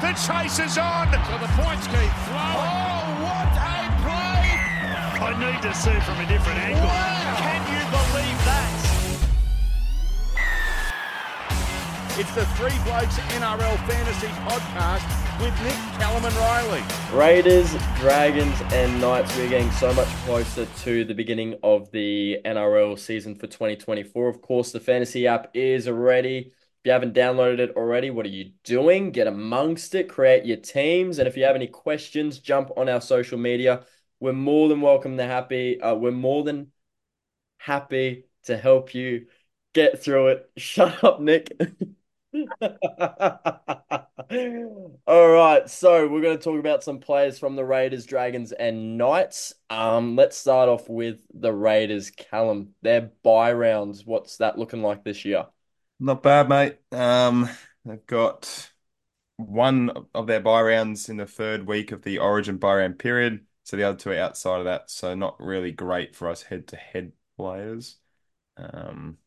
The chase is on. So the points keep flowing. Oh, what a play! I need to see from a different angle. Can you believe that? It's the Three Blokes NRL Fantasy Podcast with Nick, Callum, and Riley. Raiders, Dragons, and Knights. We're getting so much closer to the beginning of the NRL season for 2024. Of course, the fantasy app is ready. If you haven't downloaded it already, what are you doing? Get amongst it, create your teams, and if you have any questions, jump on our social media. We're more than welcome to happy. Uh, we're more than happy to help you get through it. Shut up, Nick. All right, so we're going to talk about some players from the Raiders, Dragons, and Knights. Um, let's start off with the Raiders, Callum. Their bye rounds, what's that looking like this year? Not bad, mate. Um, they've got one of their bye rounds in the third week of the Origin bye round period. So the other two are outside of that. So not really great for us head-to-head players. Um,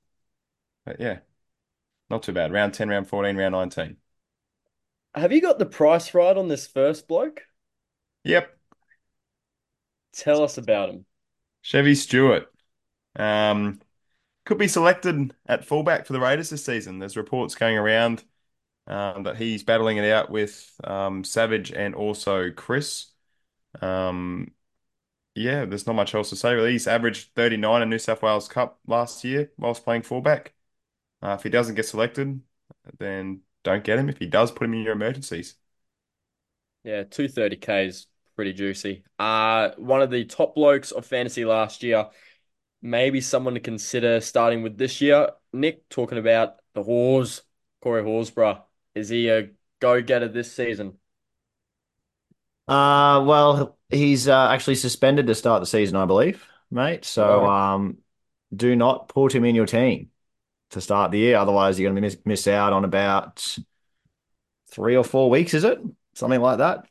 but yeah, not too bad. Round 10, round 14, round 19. Have you got the price right on this first bloke? Yep. Tell us about him. Chevy Stuart. Um, could be selected at fullback for the Raiders this season. There's reports going around um, that he's battling it out with um, Savage and also Kris. Um, yeah, there's not much else to say really. He's averaged 39 in New South Wales Cup last year whilst playing fullback. Uh, if he doesn't get selected, then don't get him. If he does, put him in your emergencies. Yeah, 230k is pretty juicy. Uh, one of the top blokes of fantasy last year. Maybe someone to consider starting with this year. Nick talking about the Hawes, Corey Horsburgh. Is he a go-getter this season? Uh, well, he's uh, actually suspended to start the season, I believe, mate. So, um, do not put him in your team to start the year. Otherwise, you're going to miss, miss out on about three or four weeks, is it? Something like that.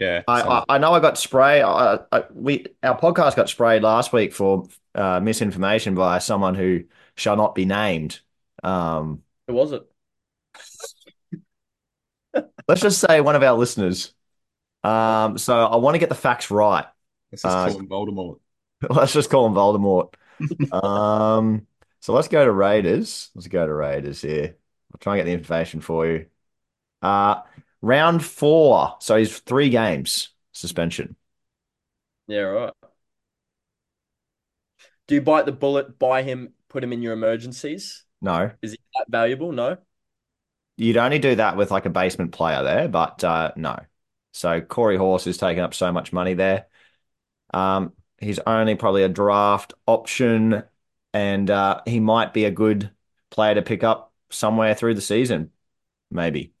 Yeah. I, so- I, I know I got sprayed. I, I, we our podcast got sprayed last week for uh, misinformation by someone who shall not be named. Um, Who was it? let's just say one of our listeners. Um, so I want to get the facts right. Let's just uh, call him Voldemort. Let's just call him Voldemort. um, so let's go to Raiders. Let's go to Raiders here. I'll try and get the information for you. Uh, round four. So he's three games suspension. Yeah, right. Do you bite the bullet, buy him, put him in your emergencies? No, Is he that valuable? No. you'd only do that with like a basement player there, but uh, no. So Corey Horse is taking up so much money there. Um, he's only probably a draft option, and uh, he might be a good player to pick up somewhere through the season, maybe.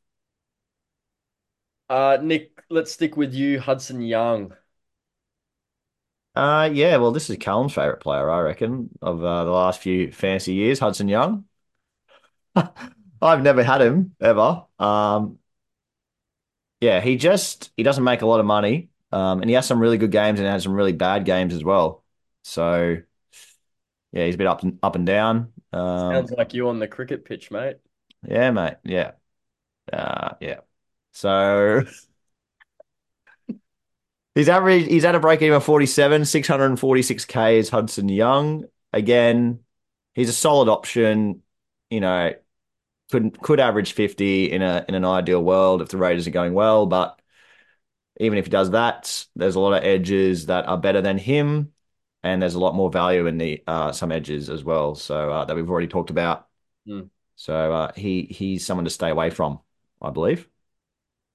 Uh, Nick, let's stick with you, Hudson Young. Uh, yeah, well, this is Callum's favorite player, I reckon, of uh, the last few fantasy years, Hudson Young. I've never had him ever. Um, yeah, he just he doesn't make a lot of money, um, and he has some really good games and has some really bad games as well. So, yeah, he's a bit up and up and down. Um, Sounds like you on the cricket pitch, mate. yeah, mate. Yeah, uh, yeah. So he's average. He's at a break even forty seven, six hundred and forty six k is Hudson Young. Again, he's a solid option. You know, could could average fifty in a in an ideal world if the Raiders are going well. But even if he does that, there's a lot of edges that are better than him, and there's a lot more value in the uh, some edges as well. So uh, that we've already talked about. Hmm. So uh, he he's someone to stay away from, I believe.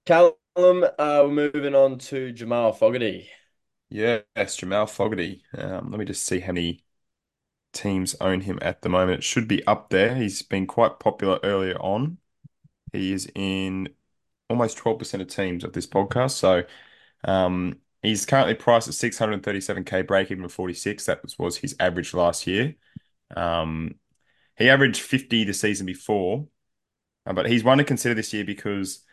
Callum, uh, we're moving on to Jamal Fogarty. Yes, Jamal Fogarty. Um, let me just see how many teams own him at the moment. It should be up there. He's been quite popular earlier on. He is in almost 12% of teams of this podcast. So um, he's currently priced at 637k break even of 46. That was, was his average last year. Um, he averaged 50 the season before, uh, but he's one to consider this year because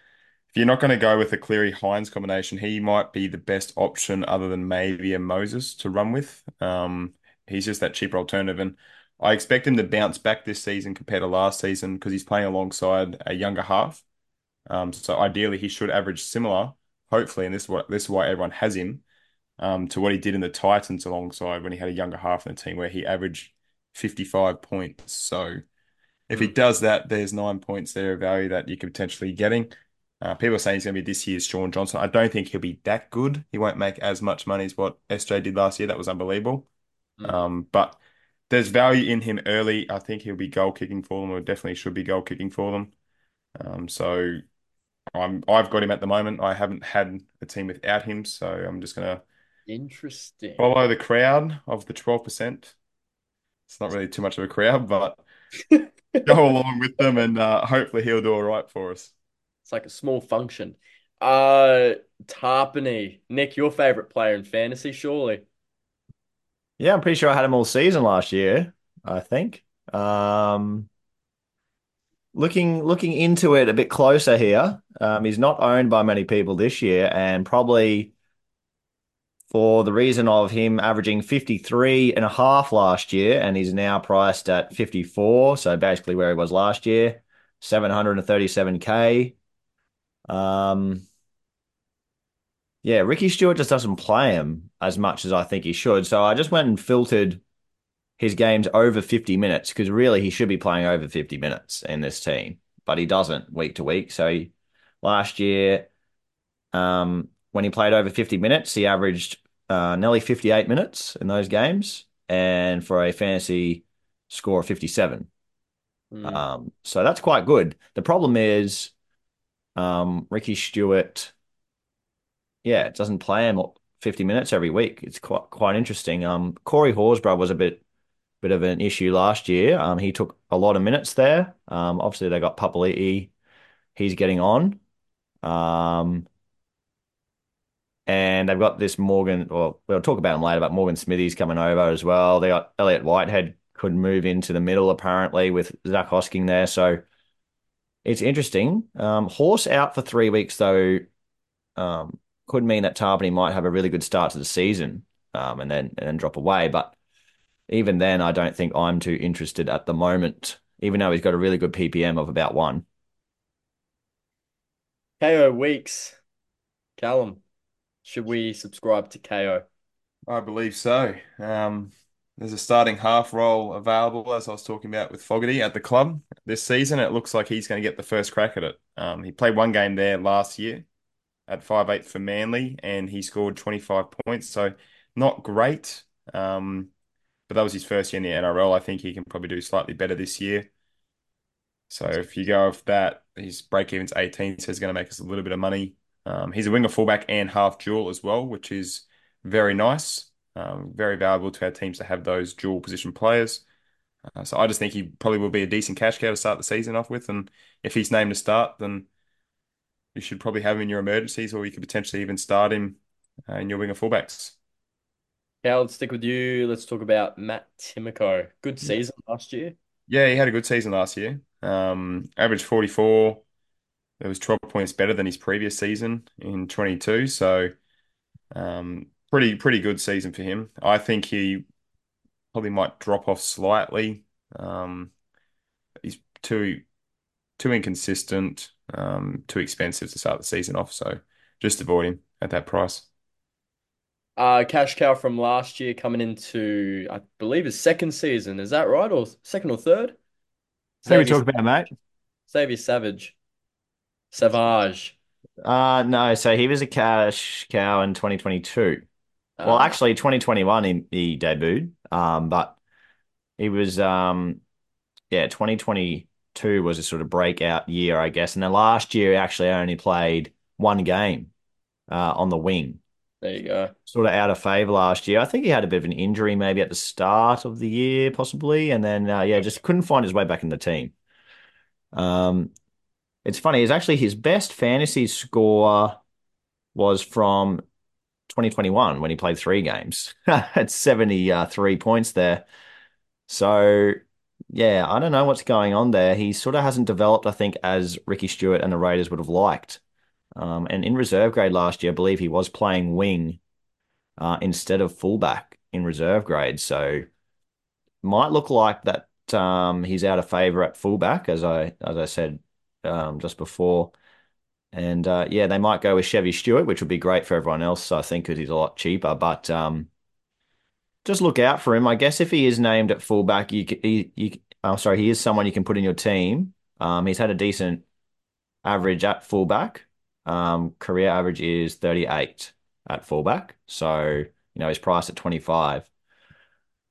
if you're not going to go with a Cleary Hynes combination, he might be the best option other than maybe a Moses to run with. Um, he's just that cheaper alternative, and I expect him to bounce back this season compared to last season because he's playing alongside a younger half. Um, so ideally he should average similar, hopefully, and this is what this is why everyone has him, um, to what he did in the Titans alongside when he had a younger half in the team where he averaged 55 points. So if he does that, there's nine points there of value that you could potentially be getting. Uh, people are saying he's going to be this year's Shaun Johnson. I don't think he'll be that good. He won't make as much money as what SJ did last year. That was unbelievable. Mm. Um, but there's value in him early. I think he'll be goal kicking for them, or definitely should be goal kicking for them. Um, so I'm I've got him at the moment. I haven't had a team without him, so I'm just gonna Interesting. follow the crowd of the 12%. It's not really too much of a crowd, but go along with them and uh, hopefully he'll do all right for us. It's like a small function. Uh, Tapine. Nick, your favorite player in fantasy, surely. Yeah, I'm pretty sure I had him all season last year, I think. Um, looking looking into it a bit closer here, um, he's not owned by many people this year, and probably for the reason of him averaging 53 and a half last year, and he's now priced at 54, so basically where he was last year, 737k. Um, yeah, Ricky Stuart just doesn't play him as much as I think he should. So I just went and filtered his games over 50 minutes because really he should be playing over 50 minutes in this team, but he doesn't week to week. So he, last year, um, when he played over 50 minutes, he averaged uh, nearly 58 minutes in those games and for a fantasy score of 57. Mm. Um, so that's quite good. The problem is um, Ricky Stuart, yeah, doesn't play him 50 minutes every week. It's quite quite interesting. Um, Corey Horsburgh was a bit bit of an issue last year. Um, he took a lot of minutes there. Um, obviously they got Papali'i. He's getting on. Um, and they've got this Morgan, or we'll talk about him later, but Morgan Smithy's coming over as well. They got Elliot Whitehead could move into the middle apparently with Zac Hosking there. So it's interesting. Um, Horse out for three weeks though um, could mean that Tapine might have a really good start to the season um, and then and then drop away. But even then, I don't think I'm too interested at the moment, even though he's got a really good PPM of about one. Kaeo Weekes. Callum, should we subscribe to Kaeo? I believe so. Um, there's a starting half role available, as I was talking about with Fogarty at the club this season. It looks like he's going to get the first crack at it. Um, he played one game there last year at 5'8 for Manly, and he scored 25 points. So not great. Um, but that was his first year in the NRL. I think he can probably do slightly better this year. So if you go off that, his break even's 18, so he's going to make us a little bit of money. Um, he's a winger fullback and half dual as well, which is very nice. Um, very valuable to our teams to have those dual position players. Uh, so I just think he probably will be a decent cash cow to start the season off with. And if he's named to start, then you should probably have him in your emergencies, or you could potentially even start him uh, in your winger fullbacks. Yeah, let's stick with you. Let's talk about Matt Timoko. Good season last year. Yeah, he had a good season last year. Um, average 44. It was 12 points better than his previous season in 22. So, um, pretty pretty good season for him. I think he probably might drop off slightly. Um, he's too too inconsistent, um, too expensive to start the season off. So, just avoid him at that price. Uh, cash cow from last year coming into, I believe, his second season. Is that right? Or second or third? So we talk about mate. Xavier Savage. Savage. Uh, no, so he was a cash cow in 2022. Well, Ah, actually, 2021 he, he debuted, um, but he was, um, yeah, 2022 was a sort of breakout year, I guess. And then last year, he actually only played one game uh, on the wing, there you go. sort of out of favor last year. I think he had a bit of an injury maybe at the start of the year, possibly, and then uh, yeah, just couldn't find his way back in the team. Um, it's funny, it's actually his best fantasy score was from 2021 when he played three games at 73 points there. So, yeah, I don't know what's going on there. He sort of hasn't developed, I think, as Ricky Stuart and the Raiders would have liked. Um, and in reserve grade last year, I believe he was playing wing uh, instead of fullback in reserve grade. So, might look like that um, he's out of favor at fullback, as I as I said um, just before. And uh, yeah, they might go with Chevy Stuart, which would be great for everyone else, I think, because he's a lot cheaper. But um, just look out for him. I guess if he is named at fullback, you, he, you, I'm sorry, he is someone you can put in your team. Um, he's had a decent average at fullback. Um, career average is 38 at fullback. So, you know, he's priced at 25.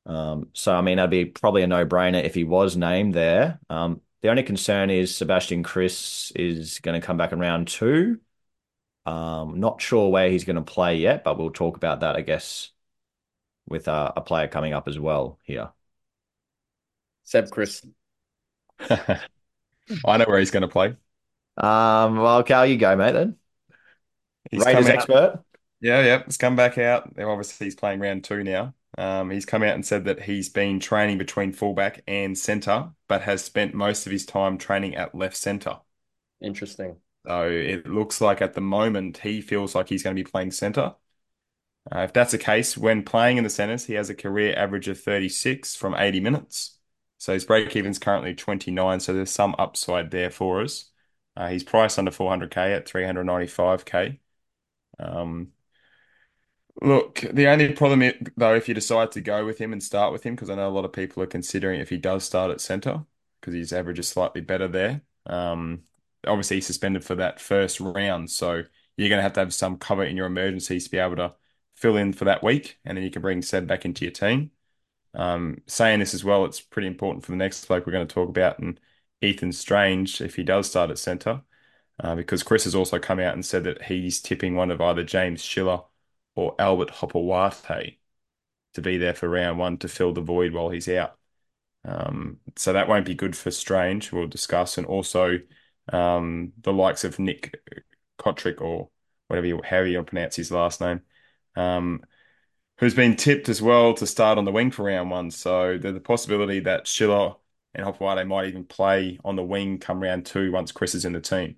Um, so, I mean, that'd be probably a no-brainer if he was named there. Um, the only concern is Sebastian Kris is going to come back in round two. Um, not sure where he's going to play yet, but we'll talk about that, I guess, with uh, a player coming up as well here. Seb Kris. I know where he's going to play. Um, well, Cal, you go, mate. Then He's Raiders come out. expert. Yeah, yeah, it's come back out. Obviously, he's playing round two now. Um, he's come out and said that he's been training between fullback and centre, but has spent most of his time training at left centre. Interesting. So it looks like at the moment he feels like he's going to be playing centre. Uh, if that's the case, when playing in the centres, he has a career average of 36 from 80 minutes. So his break even's currently 29, so there's some upside there for us. Uh, he's priced under 400k at 395k. Um, look, the only problem though, if you decide to go with him and start with him, because I know a lot of people are considering if he does start at centre, because his average is slightly better there. Um, obviously he's suspended for that first round, so you're going to have to have some cover in your emergencies to be able to fill in for that week, and then you can bring Seb back into your team. Um, saying this as well, it's pretty important for the next bloke we're going to talk about, and Ethan Strange, if he does start at centre, uh, because Kris has also come out and said that he's tipping one of either James Schiller or Albert Hopoate to be there for round one to fill the void while he's out. Um, so that won't be good for Strange, we'll discuss, and also um, the likes of Nick Cotric or whatever you, however you pronounce his last name, um, who's been tipped as well to start on the wing for round one. So a possibility that Schiller and Hopoate might even play on the wing come round two once Kris is in the team.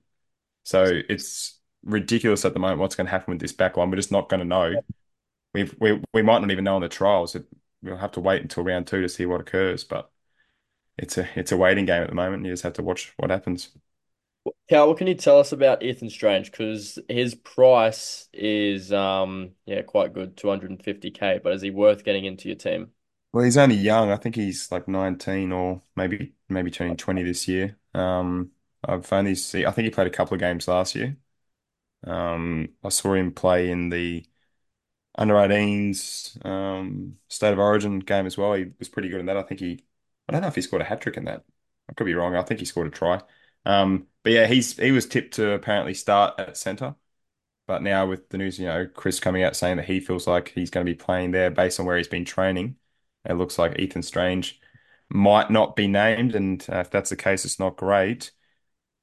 So it's ridiculous at the moment what's going to happen with this back line. We're just not going to know. We've, we we might not even know in the trials. We'll have to wait until round two to see what occurs. But it's a it's a waiting game at the moment. You just have to watch what happens. Cal, what can you tell us about Ethan Strange? Because his price is um yeah quite good, 250k. But is he worth getting into your team? Well, he's only young. I think he's like 19 or maybe maybe turning 20 this year. Um, I've only see. I think he played a couple of games last year. Um, I saw him play in the under 18s um, State of Origin game as well. He was pretty good in that. I think he, I don't know if he scored a hat trick in that. I could be wrong. I think he scored a try. Um, but yeah, he's he was tipped to apparently start at centre. But now with the news, you know, Kris coming out saying that he feels like he's going to be playing there based on where he's been training, it looks like Ethan Strange might not be named. And uh, if that's the case, it's not great.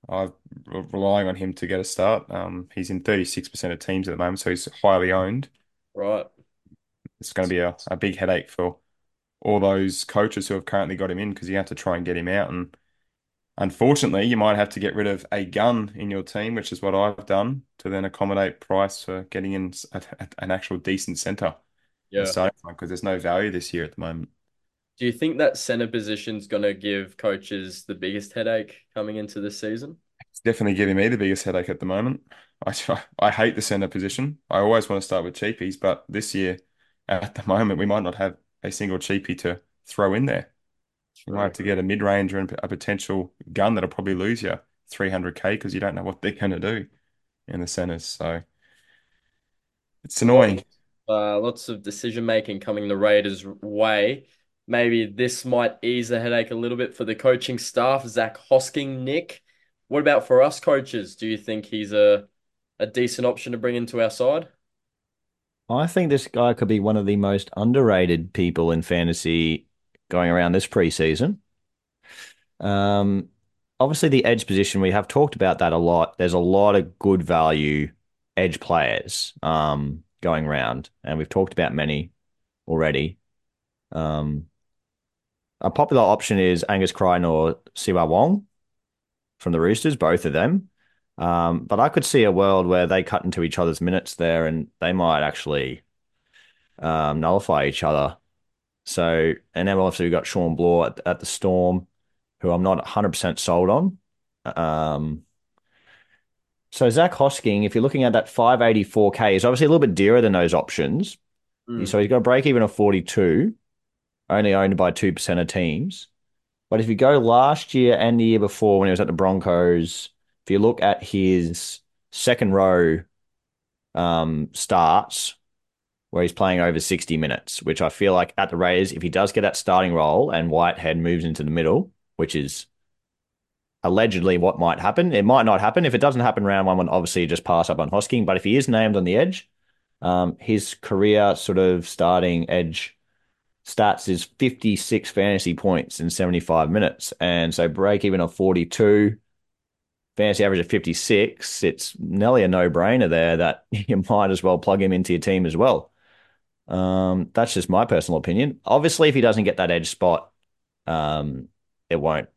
I'm relying on him to get a start. Um, he's in 36% of teams at the moment, so he's highly owned. Right. It's going to be a, a big headache for all those coaches who have currently got him in because you have to try and get him out. And unfortunately, you might have to get rid of a gun in your team, which is what I've done to then accommodate price for getting in a, a, an actual decent centre. Yeah. Because there's no value this year at the moment. Do you think that center position's going to give coaches the biggest headache coming into this season? It's definitely giving me the biggest headache at the moment. I I hate the center position. I always want to start with cheapies, but this year, at the moment, we might not have a single cheapie to throw in there. You might have to get a mid ranger and a potential gun that'll probably lose you 300k because you don't know what they're going to do in the centers. So it's annoying. Uh, lots of decision making coming the Raiders' way. Maybe this might ease the headache a little bit for the coaching staff. Zac Hosking, Nick. What about for us coaches? Do you think he's a a decent option to bring into our side? I think this guy could be one of the most underrated people in fantasy going around this preseason. Um, obviously, the edge position, we have talked about that a lot. There's a lot of good value edge players um, going around, and we've talked about many already. Um, a popular option is Angus Crichton or Siua Wong from the Roosters, both of them. Um, but I could see a world where they cut into each other's minutes there and they might actually um, nullify each other. So, and then obviously we've got Shawn Blore at, at the Storm, who I'm not 100% sold on. Um, So Zac Hosking, if you're looking at that 584k, is obviously a little bit dearer than those options. Mm. So he's got a break even of 42, only owned by 2% of teams. But if you go last year and the year before when he was at the Broncos, if you look at his second row um, starts where he's playing over 60 minutes, which I feel like at the Raiders, if he does get that starting role and Whitehead moves into the middle, which is allegedly what might happen, it might not happen. If it doesn't happen round one, obviously you just pass up on Hosking. But if he is named on the edge, um, his career sort of starting edge stats is 56 fantasy points in 75 minutes. And so break even of 42, fantasy average of 56, it's nearly a no brainer there that you might as well plug him into your team as well. Um, that's just my personal opinion. Obviously, if he doesn't get that edge spot, um, it won't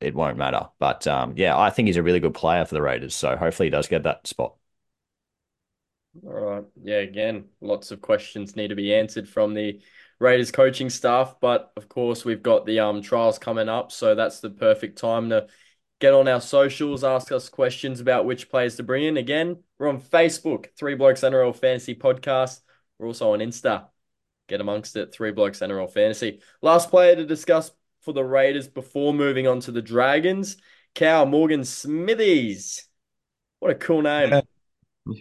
it won't matter. But um, yeah, I think he's a really good player for the Raiders. So hopefully he does get that spot. All right. Yeah, again, lots of questions need to be answered from the Raiders coaching staff, but of course we've got the um trials coming up, so that's the perfect time to get on our socials, ask us questions about which players to bring in. Again, we're on Facebook, Three Blokes NRL Fantasy Podcast. We're also on Insta. Get amongst it, Three Blokes NRL Fantasy. Last player to discuss for the Raiders before moving on to the Dragons, Cow Morgan Smithies. What a cool name. Yeah.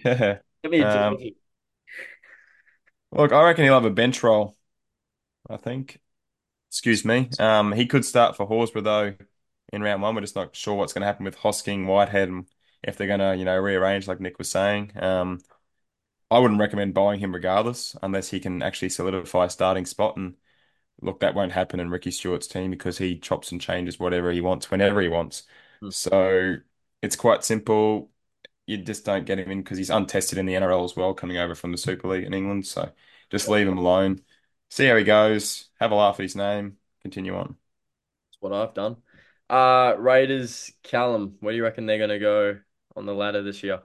Yeah. Give me a Um. Look, I reckon he'll have a bench role. I think. Excuse me. Um, he could start for Horsburgh though in round one. We're just not sure what's going to happen with Hosking, Whitehead, and if they're going to, you know, rearrange like Nick was saying. Um, I wouldn't recommend buying him regardless, unless he can actually solidify a starting spot. And look, that won't happen in Ricky Stuart's team because he chops and changes whatever he wants whenever he wants. Hmm. So it's quite simple. You just don't get him in because he's untested in the NRL as well, coming over from the Super League in England. So just leave him alone. See how he goes. Have a laugh at his name. Continue on. That's what I've done. Uh, Raiders, Callum, where do you reckon they're going to go on the ladder this year?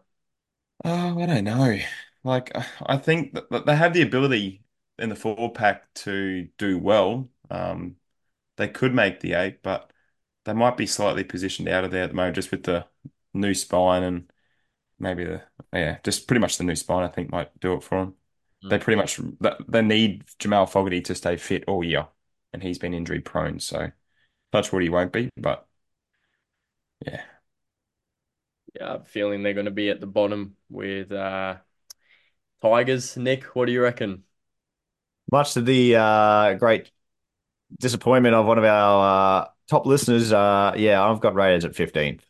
Oh, I don't know. Like, I- think that that they have the ability in the four pack to do well. Um, they could make the eight, but they might be slightly positioned out of there at the moment, just with the new spine and maybe the yeah, just pretty much the new spine. I think might do it for them. They pretty much they need Jamal Fogarty to stay fit all year, and he's been injury prone. So touch wood, he won't be, but yeah. Yeah, I have a feeling they're going to be at the bottom with uh, Tigers. Nick, what do you reckon? Much to the uh, great disappointment of one of our uh, top listeners, uh, yeah, I've got Raiders at 15th.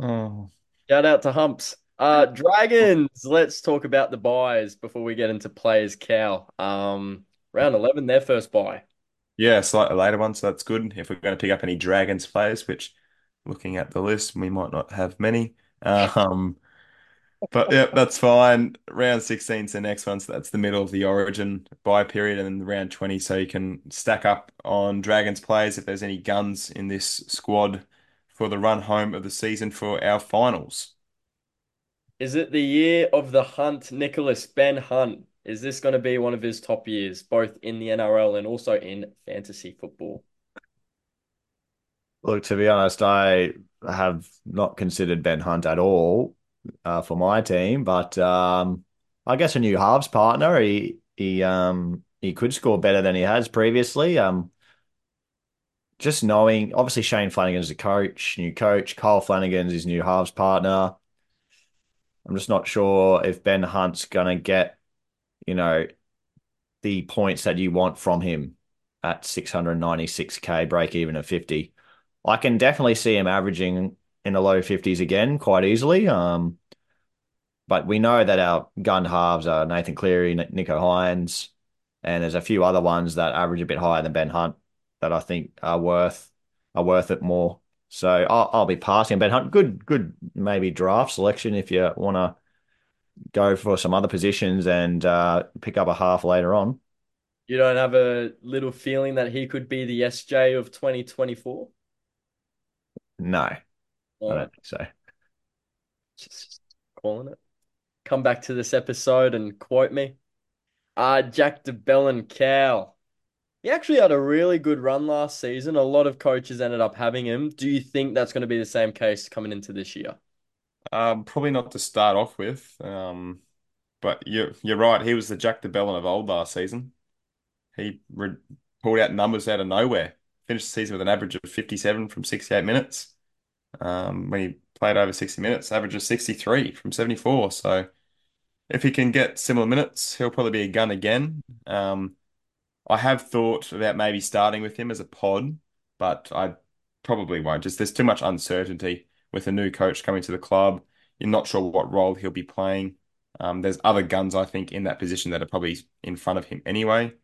Oh. Shout out to Humps. Uh, Dragons, let's talk about the byes before we get into players. Cow, um, round 11, their first bye. Yeah, slightly later one, so that's good. If we're going to pick up any Dragons players, which looking at the list, we might not have many. Um, but yeah, that's fine. Round 16 is the next one, so that's the middle of the Origin bye period, and then round 20, so you can stack up on Dragons players if there's any guns in this squad for the run home of the season for our finals. Is it the year of the Hunt, Nicholas Ben Hunt? Is this going to be one of his top years, both in the NRL and also in fantasy football? Look, to be honest, I have not considered Ben Hunt at all uh, for my team, but um, I guess a new halves partner, he he um he could score better than he has previously. Um, just knowing, obviously Shane Flanagan's the coach, new coach, Kyle Flanagan's his new halves partner. I'm just not sure if Ben Hunt's gonna get, you know, the points that you want from him at 696k break even at 50. I can definitely see him averaging in the low 50s again quite easily. Um, but we know that our gun halves are Nathan Cleary, Nicho Hynes, and there's a few other ones that average a bit higher than Ben Hunt that I think are worth are worth it more. So I'll, I'll be passing Ben Hunt. Good, good, maybe draft selection if you want to go for some other positions and uh, pick up a half later on. You don't have a little feeling that he could be the SJ of 2024? No, I don't think so. just calling it. Come back to this episode and quote me. Uh, Jack de Belin Cal. He actually had a really good run last season. A lot of coaches ended up having him. Do you think that's going to be the same case coming into this year? Um, probably not to start off with. Um, but you're you're right. He was the Jack de Belin of old last season. He re pulled out numbers out of nowhere. Finished the season with an average of 57 from 68 minutes. Um, when he played over 60 minutes, average of 63 from 74. So if he can get similar minutes, he'll probably be a gun again. Um, I have thought about maybe starting with him as a pod, but I probably won't. Just there's too much uncertainty with a new coach coming to the club. You're not sure what role he'll be playing. Um, there's other guns I think in that position that are probably in front of him anyway,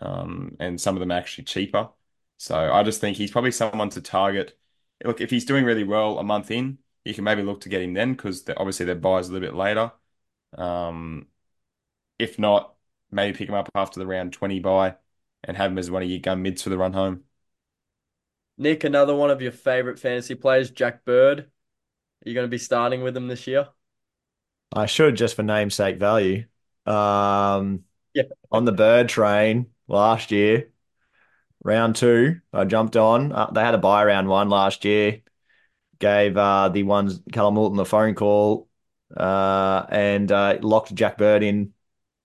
um, and some of them are actually cheaper. So I just think he's probably someone to target. Look, if he's doing really well a month in, you can maybe look to get him then because obviously their byes a little bit later. Um, if not, maybe pick him up after the round 20 bye and have him as one of your gun mids for the run home. Nick, another one of your favorite fantasy players, Jack Bird. Are you going to be starting with him this year? I should just for namesake value. Um, Yeah. on the bird train last year, round two, I jumped on. Uh, they had a bye round one last year. Gave uh, the ones Callum Moulton the phone call uh, and uh, locked Jack Bird in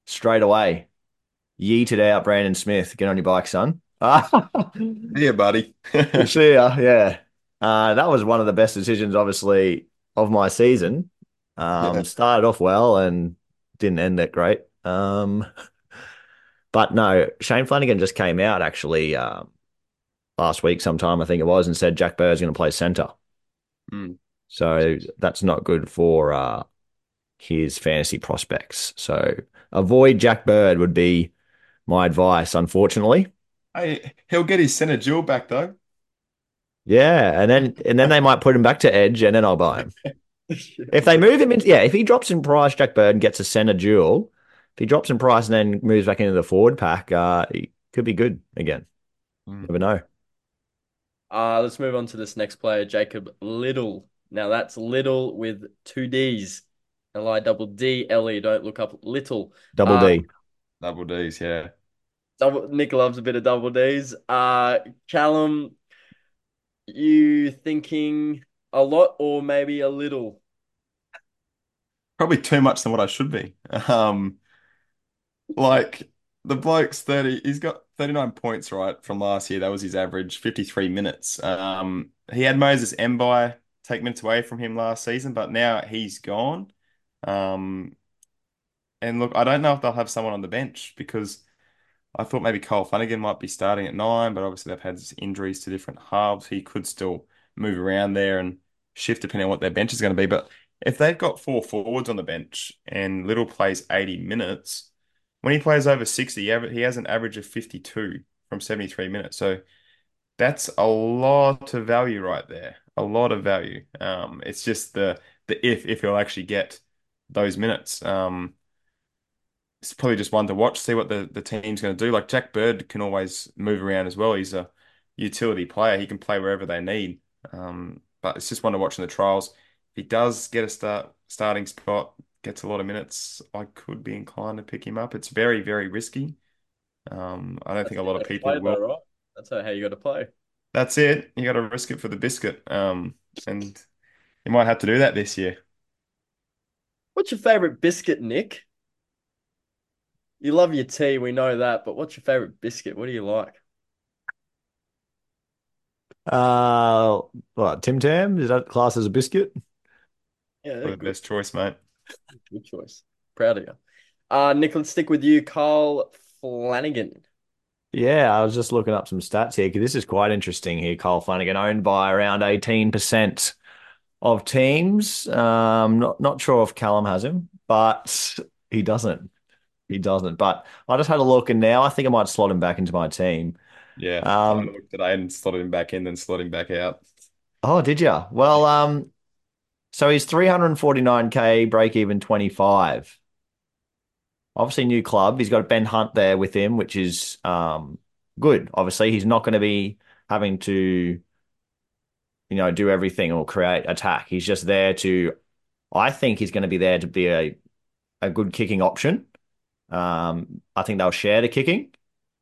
straight away. Yeeted out Brandon Smith. Get on your bike, son. Yeah, buddy. See ya. Yeah. Uh, that was one of the best decisions, obviously, of my season. Um, Yeah. started off well and didn't end it great. Um, but no, Shane Flanagan just came out actually um, last week, sometime I think it was, and said Jack Bird's going to play centre. Mm. So that's not good for uh, his fantasy prospects. So avoid Jack Bird would be my advice, unfortunately. Hey, he'll get his center dual back though. Yeah, and then and then they might put him back to edge, and then I'll buy him. If they move him in, yeah, if he drops in price, Jack Bird gets a center dual. If he drops in price and then moves back into the forward pack, uh, he could be good again. Mm. Never know. Uh, let's move on to this next player, Jacob Liddle. Now that's Liddle with two D's. L I double D L E. Don't look up Little. Double Uh, D. Double D's, yeah. Double Nick loves a bit of double D's. Uh, Callum, you thinking a lot or maybe a little? Probably too much than what I should be. Um, like the bloke's 30, he's got 39 points, right, from last year. That was his average, 53 minutes. Um, he had Moses Mbai take minutes away from him last season, but now he's gone. Um, and look, I don't know if they'll have someone on the bench because I thought maybe Kyle Flanagan might be starting at nine, but obviously they've had injuries to different halves. He could still move around there and shift depending on what their bench is going to be. But if they've got four forwards on the bench and Liddle plays 80 minutes, when he plays over 60, he he has an average of 52 from 73 minutes. So that's a lot of value right there. A lot of value. Um, it's just the the if if he'll actually get those minutes. Um, it's probably just one to watch, see what the, the team's going to do. Like Jack Bird can always move around as well. He's a utility player. He can play wherever they need. Um, but it's just one to watch in the trials. If he does get a start starting spot, gets a lot of minutes, I could be inclined to pick him up. It's very, very risky. Um, I don't think a lot of people play though, will. right? That's how you got to play. That's it. You got to risk it for the biscuit. Um, and you might have to do that this year. What's your favorite biscuit, Nick? You love your tea, we know that, but what's your favorite biscuit? What do you like? Uh, what, Tim Tam? Is that class as a biscuit? Yeah, Probably the good, best choice, mate. good choice. Proud of you. Uh, Nick, let's stick with you, Kyle Flanagan. Yeah, I was just looking up some stats here because this is quite interesting here. Kyle Flanagan owned by around 18% of teams. Um, not not sure if Callum has him, but he doesn't. He doesn't. But I just had a look, and now I think I might slot him back into my team. Yeah. I Um, looked today and slotted him back in, then slotted him back out. oh, did you? Well, um, so he's 349k, break even 25. Obviously, new club. He's got Ben Hunt there with him, which is um good. Obviously, he's not going to be having to, you know, do everything or create attack. He's just there to. I think he's going to be there to be a a good kicking option. Um, I think they'll share the kicking.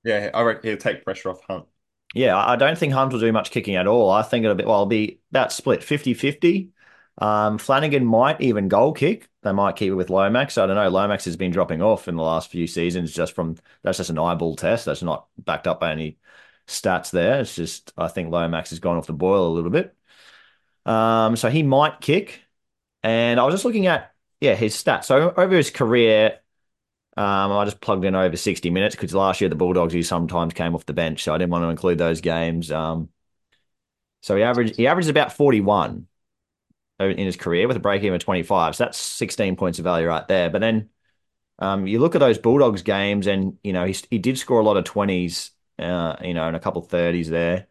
Yeah, I reckon he'll take pressure off Hunt. Yeah, I don't think Hunt will do much kicking at all. I think it'll be, well, it'll be about split 50-50. Um, Flanagan might even goal kick. They might keep it with Lomax. I don't know. Lomax has been dropping off in the last few seasons just from that's just an eyeball test. That's not backed up by any stats there. It's just I think Lomax has gone off the boil a little bit. Um, so he might kick. And I was just looking at yeah his stats. So over his career, um, I just plugged in over 60 minutes because last year the Bulldogs he sometimes came off the bench, so I didn't want to include those games. Um, so he averaged he averaged about 41 in his career with a break even of 25. So that's 16 points of value right there. But then um, you look at those Bulldogs games, and you know he he did score a lot of 20s, uh, you know, and a couple 30s there.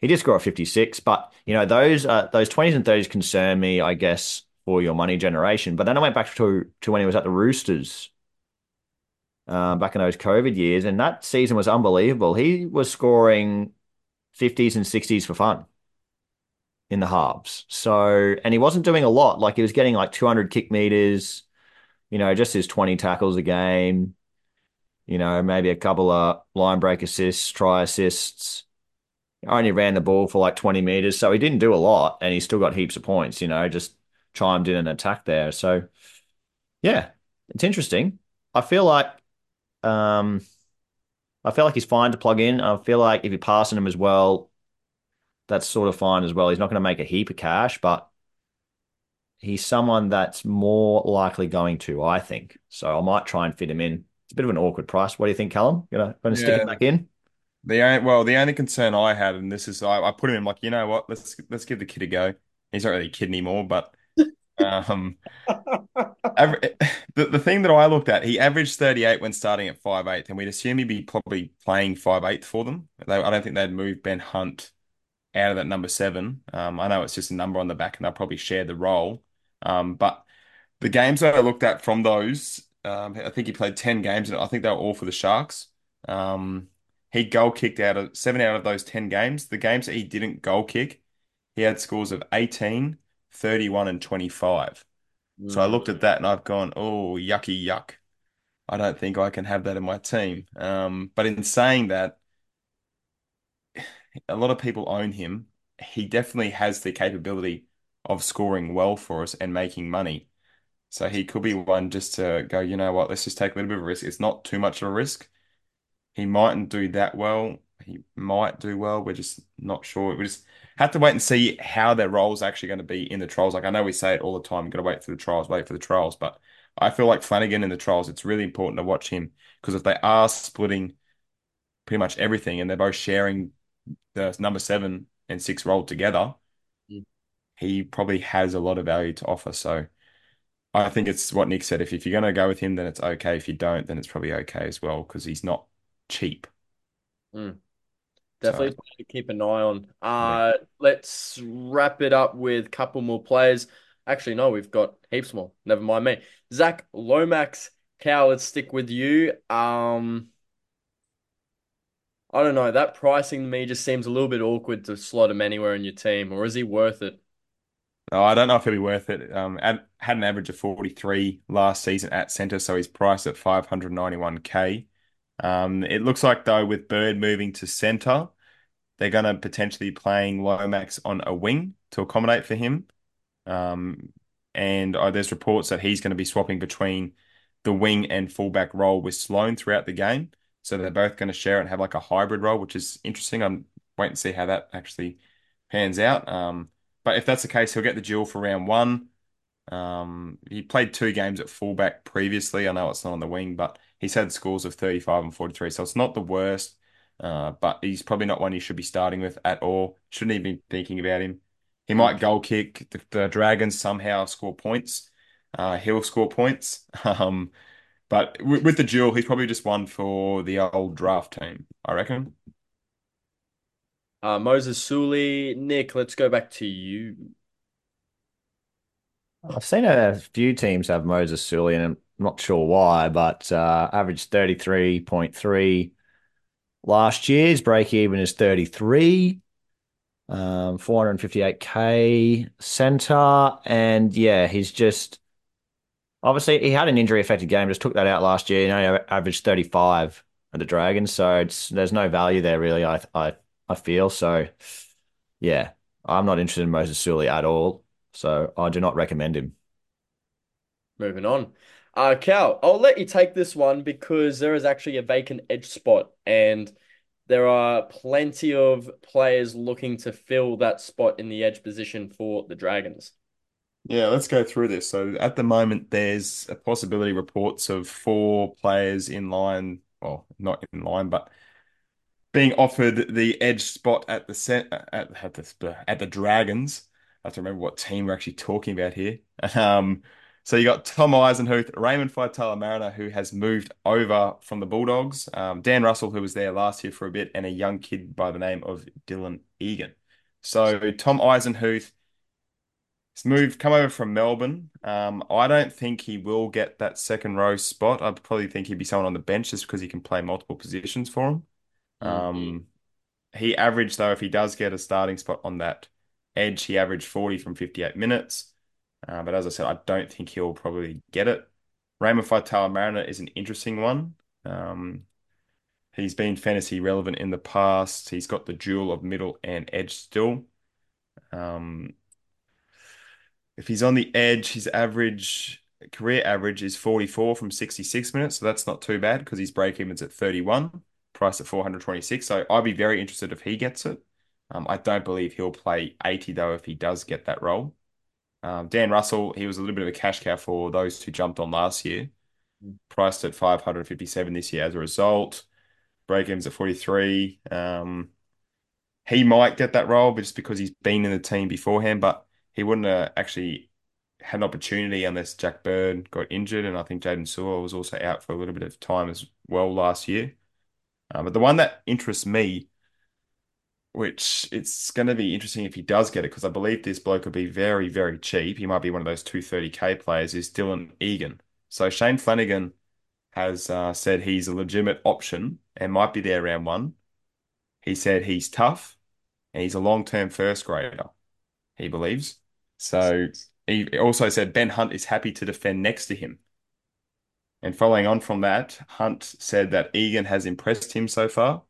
He did score a 56, but you know those uh, those 20s and 30s concern me, I guess, for your money generation. But then I went back to to when he was at the Roosters uh, back in those COVID years, and that season was unbelievable. He was scoring 50s and 60s for fun in the halves. So, and he wasn't doing a lot. Like he was getting like 200 kick meters, you know, just his 20 tackles a game, you know, maybe a couple of line break assists, try assists. only ran the ball for like 20 meters. So he didn't do a lot and he still got heaps of points, you know, just chimed in and attacked there. So, yeah, it's interesting. I feel like um, I feel like he's fine to plug in. I feel like if you're passing him as well, that's sort of fine as well. He's not going to make a heap of cash, but he's someone that's more likely going to, I think. So I might try and fit him in. It's a bit of an awkward price. What do you think, Callum? You know, gonna stick Yeah. him back in? The only, well, the only concern I had, and this is, I, I put him in like, you know what? Let's let's give the kid a go. He's not really a kid anymore, but um, aver- the the thing that I looked at, he averaged 38 when starting at 5'8", and we'd assume he'd be probably playing 5'8 for them. They, I don't think they'd move Ben Hunt out of that number seven. Um, I know it's just a number on the back, and they'll probably share the role. Um, but the games that I looked at from those, um, I think he played 10 games, and I think they were all for the Sharks. Um, he goal kicked out of seven out of those 10 games. The games that he didn't goal kick, he had scores of 18, 31, and 25. So I looked at that and I've gone, oh, yucky yuck. I don't think I can have that in my team. Um, but in saying that, a lot of people own him. He definitely has the capability of scoring well for us and making money. So he could be one just to go, you know what, let's just take a little bit of a risk. It's not too much of a risk. He mightn't do that well. He might do well. We're just not sure. We just have to wait and see how their role's actually going to be in the trials. Like I know we say it all the time, you've got to wait for the trials, wait for the trials. But I feel like Flanagan in the trials, it's really important to watch him because if they are splitting pretty much everything and they're both sharing the number seven and six role together, Mm. he probably has a lot of value to offer. So I think it's what Nick said. If, if you're going to go with him, then it's okay. If you don't, then it's probably okay as well because he's not cheap. Definitely something to keep an eye on. Uh, let's wrap it up with a couple more players. Actually, no, we've got heaps more. Never mind me. Zac Lomax, Cal, let's stick with you. Um, I don't know. That pricing to me just seems a little bit awkward to slot him anywhere in your team, or is he worth it? Oh, I don't know if he'll be worth it. Um, had, an average of 43 last season at centre, so he's priced at 591k. Um, it looks like though with Bird moving to centre, they're going to potentially be playing Lomax on a wing to accommodate for him. Um, and uh, there's reports that he's going to be swapping between the wing and fullback role with Sloan throughout the game. So they're both going to share and have like a hybrid role, which is interesting. I'm waiting to see how that actually pans out. Um, but if that's the case, he'll get the dual for round one. Um, he played two games at fullback previously. I know it's not on the wing, but he's had scores of 35 and 43, so it's not the worst. Uh, but he's probably not one you should be starting with at all. Shouldn't even be thinking about him. He might goal kick. The, the Dragons somehow score points. Uh, he'll score points. Um, but with, with the dual, he's probably just one for the old draft team, I reckon. Uh, Moses Suli, Nick, let's go back to you. I've seen a few teams have Moses Suli, and I'm not sure why, but uh, averaged 33.3 last year's break even is 33, um, 458k center. And yeah, he's just obviously he had an injury affected game, just took that out last year. You know, averaged 35 at the Dragons. So it's there's no value there really, I I, I feel. So yeah, I'm not interested in Moses Suli at all. So I do not recommend him. Moving on. Uh, Cal, I'll let you take this one because there is actually a vacant edge spot, and there are plenty of players looking to fill that spot in the edge position for the Dragons. Yeah, let's go through this. So at the moment, there's a possibility reports of four players in line, well, not in line, but being offered the edge spot at the set at, at the at the Dragons. I have to remember what team we're actually talking about here. Um, so you got Tom Eisenhuth, Raymond Faitala-Mariner, who has moved over from the Bulldogs, um, Dan Russell, who was there last year for a bit, and a young kid by the name of Dylan Egan. So Tom Eisenhuth He's moved, come over from Melbourne. Um, I don't think he will get that second row spot. I probably think he'd be someone on the bench just because he can play multiple positions for him. Um, he averaged though, if he does get a starting spot on that edge, he averaged 40 from 58 minutes. Uh, but as I said, I don't think he'll probably get it. Raymond Faitala-Mariner is an interesting one. Um, he's been fantasy relevant in the past. He's got the dual of middle and edge still. Um, if he's on the edge, his average career average is 44 from 66 minutes, so that's not too bad because his break even's at 31, priced at 426. So I'd be very interested if he gets it. Um, I don't believe he'll play 80 though if he does get that role. Um, Dan Russell, he was a little bit of a cash cow for those who jumped on last year, priced at 557 this year as a result. Break even's at 43. Um, he might get that role, but just because he's been in the team beforehand, but he wouldn't have actually had an opportunity unless Jack Byrne got injured, and I think Jaydn Su'A was also out for a little bit of time as well last year. Uh, but the one that interests me, which it's going to be interesting if he does get it, because I believe this bloke will be very, very cheap. He might be one of those 230k players, is Dylan Egan. So Shane Flanagan has uh, said he's a legitimate option and might be there round one. He said he's tough and he's a long-term first grader, he believes. So he also said Ben Hunt is happy to defend next to him. And following on from that, Hunt said that Egan has impressed him so far.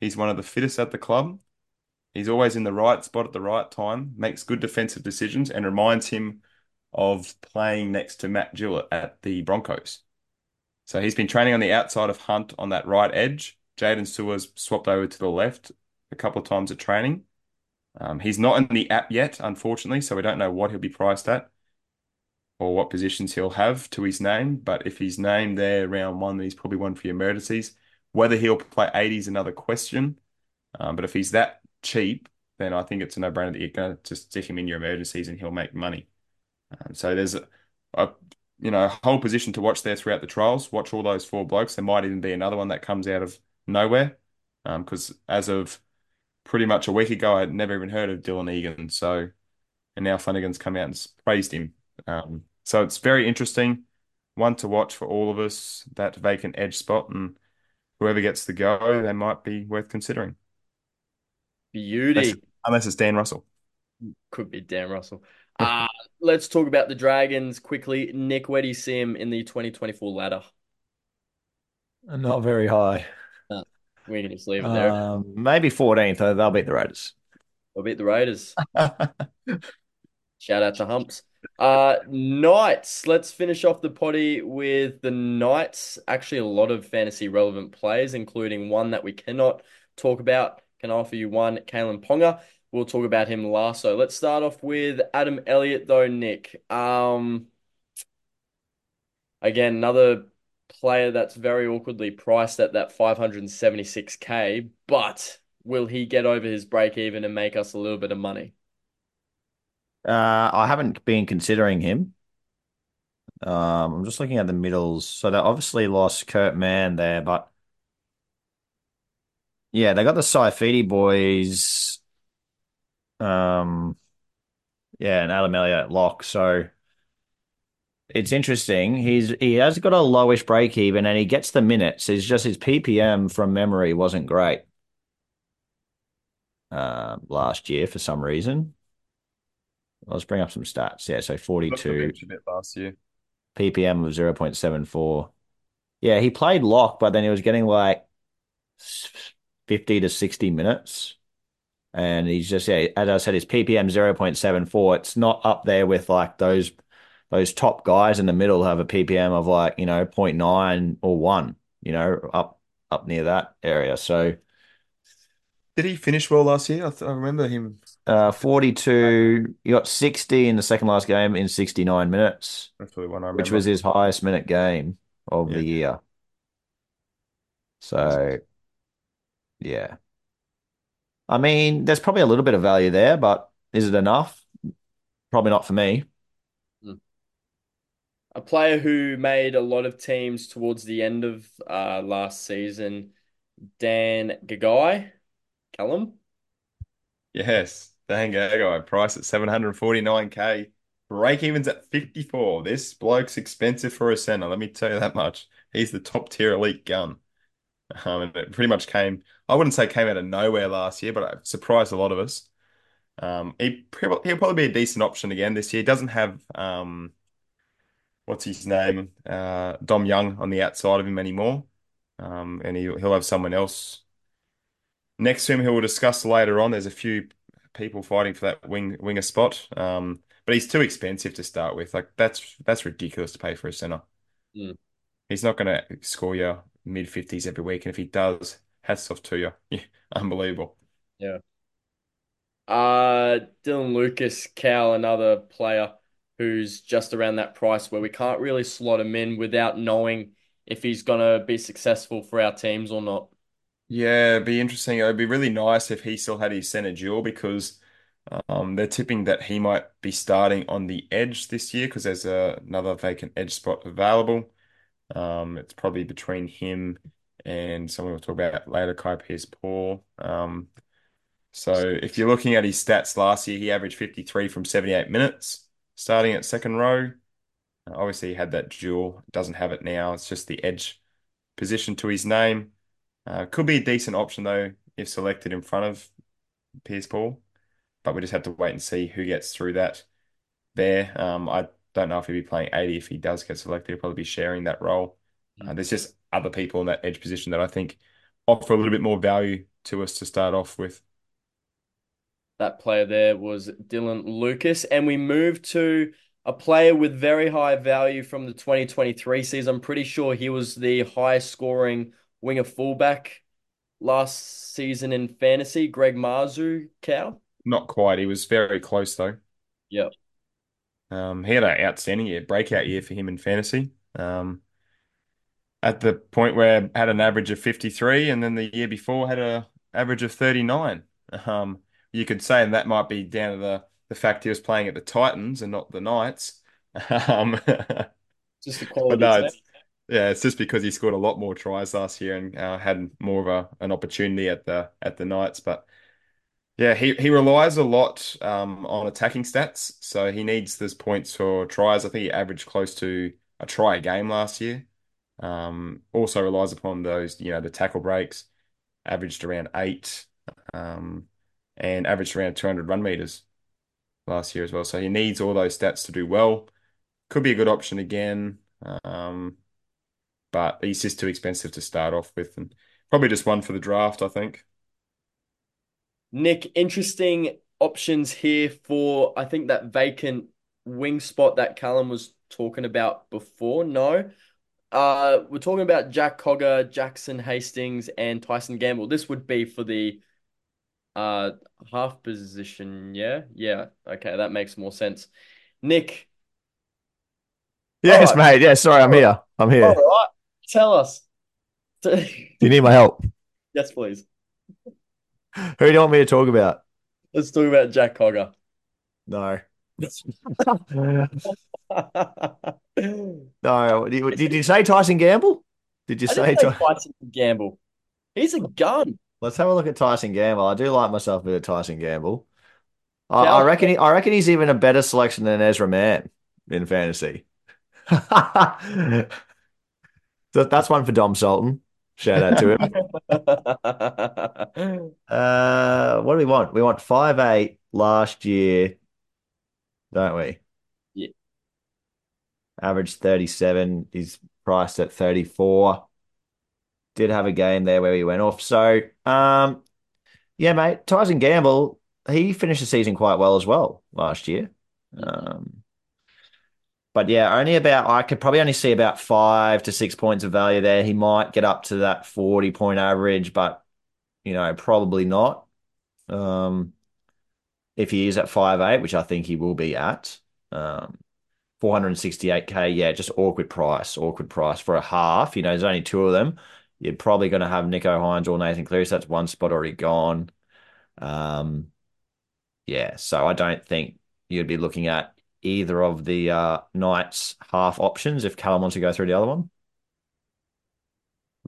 He's one of the fittest at the club. He's always in the right spot at the right time, makes good defensive decisions, and reminds him of playing next to Matt Gillett at the Broncos. So he's been training on the outside of Hunt on that right edge. Jaydn Su'A's swapped over to the left a couple of times at training. Um, he's not in the app yet, unfortunately, so we don't know what he'll be priced at or what positions he'll have to his name. But if he's named there round one, then he's probably one for your emergencies. Whether he'll play 80 is another question. Um, but if he's that cheap, then I think it's a no-brainer that you're going to just stick him in your emergencies and he'll make money. Um, so there's a, a you know whole position to watch there throughout the trials. Watch all those four blokes. There might even be another one that comes out of nowhere because um, as of pretty much a week ago, I'd never even heard of Dylan Egan. So, and now Flanagan's come out and praised him. Um, so it's very interesting, one to watch for all of us. That vacant edge spot, and whoever gets the go, they might be worth considering. Beauty. Unless, unless it's Dan Russell. Could be Dan Russell. Uh, let's talk about the Dragons quickly. Nick, where do you see him in the 2024 ladder? Not very high. We can just leave it there. Um, maybe 14th. They'll beat the Raiders. They'll beat the Raiders. Shout out to Humps. Uh, Knights. Let's finish off the potty with the Knights. Actually, a lot of fantasy relevant players, including one that we cannot talk about. Can I offer you one, Kalyn Ponga. We'll talk about him last. So let's start off with Adam Elliott, though, Nick. Um, again, another player that's very awkwardly priced at that 576k, but will he get over his break even and make us a little bit of money? Uh, I haven't been considering him. Um, I'm just looking at the middles. So they obviously lost Kurt Mann there, but yeah, they got the Saifiti boys. Um, yeah, and Adam Elliott lock. So it's interesting. He's he has got a lowish break even and he gets the minutes. It's just his PPM from memory wasn't great uh, last year for some reason. Let's bring up some stats. Yeah, so 42 last year. PPM of 0.74. Yeah, he played lock, but then he was getting like 50 to 60 minutes. And he's just, yeah, as I said, his PPM 0.74. It's not up there with like those those top guys in the middle have a PPM of like, you know, 0.9 or 1, you know, up up near that area. So Did he finish well last year? I, th I remember him. Uh 42, he got 60 in the second last game in 69 minutes, That's one I which was his highest minute game of Yeah. the year. So yeah. I mean, there's probably a little bit of value there, but is it enough? Probably not for me. A player who made a lot of teams towards the end of uh, last season, Dan Gagai, Callum. Yes, dang guy. Price at 749k. Break evens at 54. This bloke's expensive for a center. Let me tell you that much. He's the top tier elite gun. Um, and it pretty much came, I wouldn't say came out of nowhere last year, but it surprised a lot of us. Um, he, he'll probably be a decent option again this year. He doesn't have, um, what's his name? Uh, Dom Young on the outside of him anymore. Um, and he, he'll have someone else next to him who we'll discuss later on. There's a few people fighting for that wing winger spot. Um, but he's too expensive to start with. Like that's that's ridiculous to pay for a center. Mm. He's not going to score you mid 50s every week, and if he does, hats off to you. Yeah, unbelievable. Yeah. Uh, Dylan Lucas, Cal, another player who's just around that price where we can't really slot him in without knowing if he's gonna be successful for our teams or not. Yeah, it'd be interesting. It'd be really nice if he still had his center dual because um, they're tipping that he might be starting on the edge this year because there's a, another vacant edge spot available. Um, it's probably between him and someone we'll talk about later, Kai Pearce-Paul. Um, so if you're looking at his stats last year, he averaged 53 from 78 minutes, starting at second row. Obviously, he had that dual. Doesn't have it now. It's just the edge position to his name. Uh, could be a decent option though if selected in front of Pearce Paul, but we just have to wait and see who gets through that there. Um, I don't know if he'll be playing 80 if he does get selected. He'll probably be sharing that role. Uh, there's just other people in that edge position that I think offer a little bit more value to us to start off with. That player there was Dylan Lucas, and we moved to a player with very high value from the 2023 season. I'm pretty sure he was the highest scoring winger fullback last season in fantasy. Greg Marzhew, Cow? Not quite. He was very close though. Yep. Um, he had an outstanding year, breakout year for him in fantasy. Um, at the point where had an average of 53 and then the year before had a average of 39. Um, you could say and that might be down to the the fact he was playing at the Titans and not the Knights. Um, Just the quality. no, it's, yeah, it's just because he scored a lot more tries last year and uh, had more of a an opportunity at the at the Knights. But yeah, he he relies a lot um, on attacking stats, so he needs those points for tries. I think he averaged close to a try a game last year. Um, also relies upon those, you know, the tackle breaks, averaged around eight, um, and averaged around 200 run meters last year as well. So he needs all those stats to do well. Could be a good option again, um, but he's just too expensive to start off with, and probably just one for the draft, I think. Nick, interesting options here for I think that vacant wing spot that Callum was talking about before. No. Uh, we're talking about Jack Cogger, Jackson Hastings, and Tyson Gamble. This would be for the uh half position, yeah? Yeah. Okay, that makes more sense. Nick, Yes, Alright. mate. Yeah, sorry, I'm here. I'm here. all right, tell us. Do you need my help? Yes, please. Who do you want me to talk about? Let's talk about Jack Cogger. No. No. Did, did you say Tyson Gamble? Did you say didn't say Ty- Tyson Gamble. He's a gun. Let's have a look at Tyson Gamble. I do like myself a bit of Tyson Gamble. I, I reckon he, I reckon he's even a better selection than Ezra Mam in fantasy. That's one for Dom Sultan. Shout out to him. Uh, what do we want? We want five eight last year, don't we? Yeah. Average 37. He's priced at 34. Did have a game there where he went off. So, um, Yeah, mate. Tyson Gamble, he finished the season quite well as well last year. Um, but yeah, only about I could probably only see about five to six points of value there. He might get up to that 40 point average, but you know, probably not. Um, if he is at five eight, which I think he will be at. Um, 468k, yeah, just awkward price, awkward price for a half. You know, there's only two of them. You're probably going to have Nicho Hynes or Nathan Cleary, so that's one spot already gone. Um, yeah, so I don't think you'd be looking at either of the uh, Knights half options if Callum wants to go through the other one.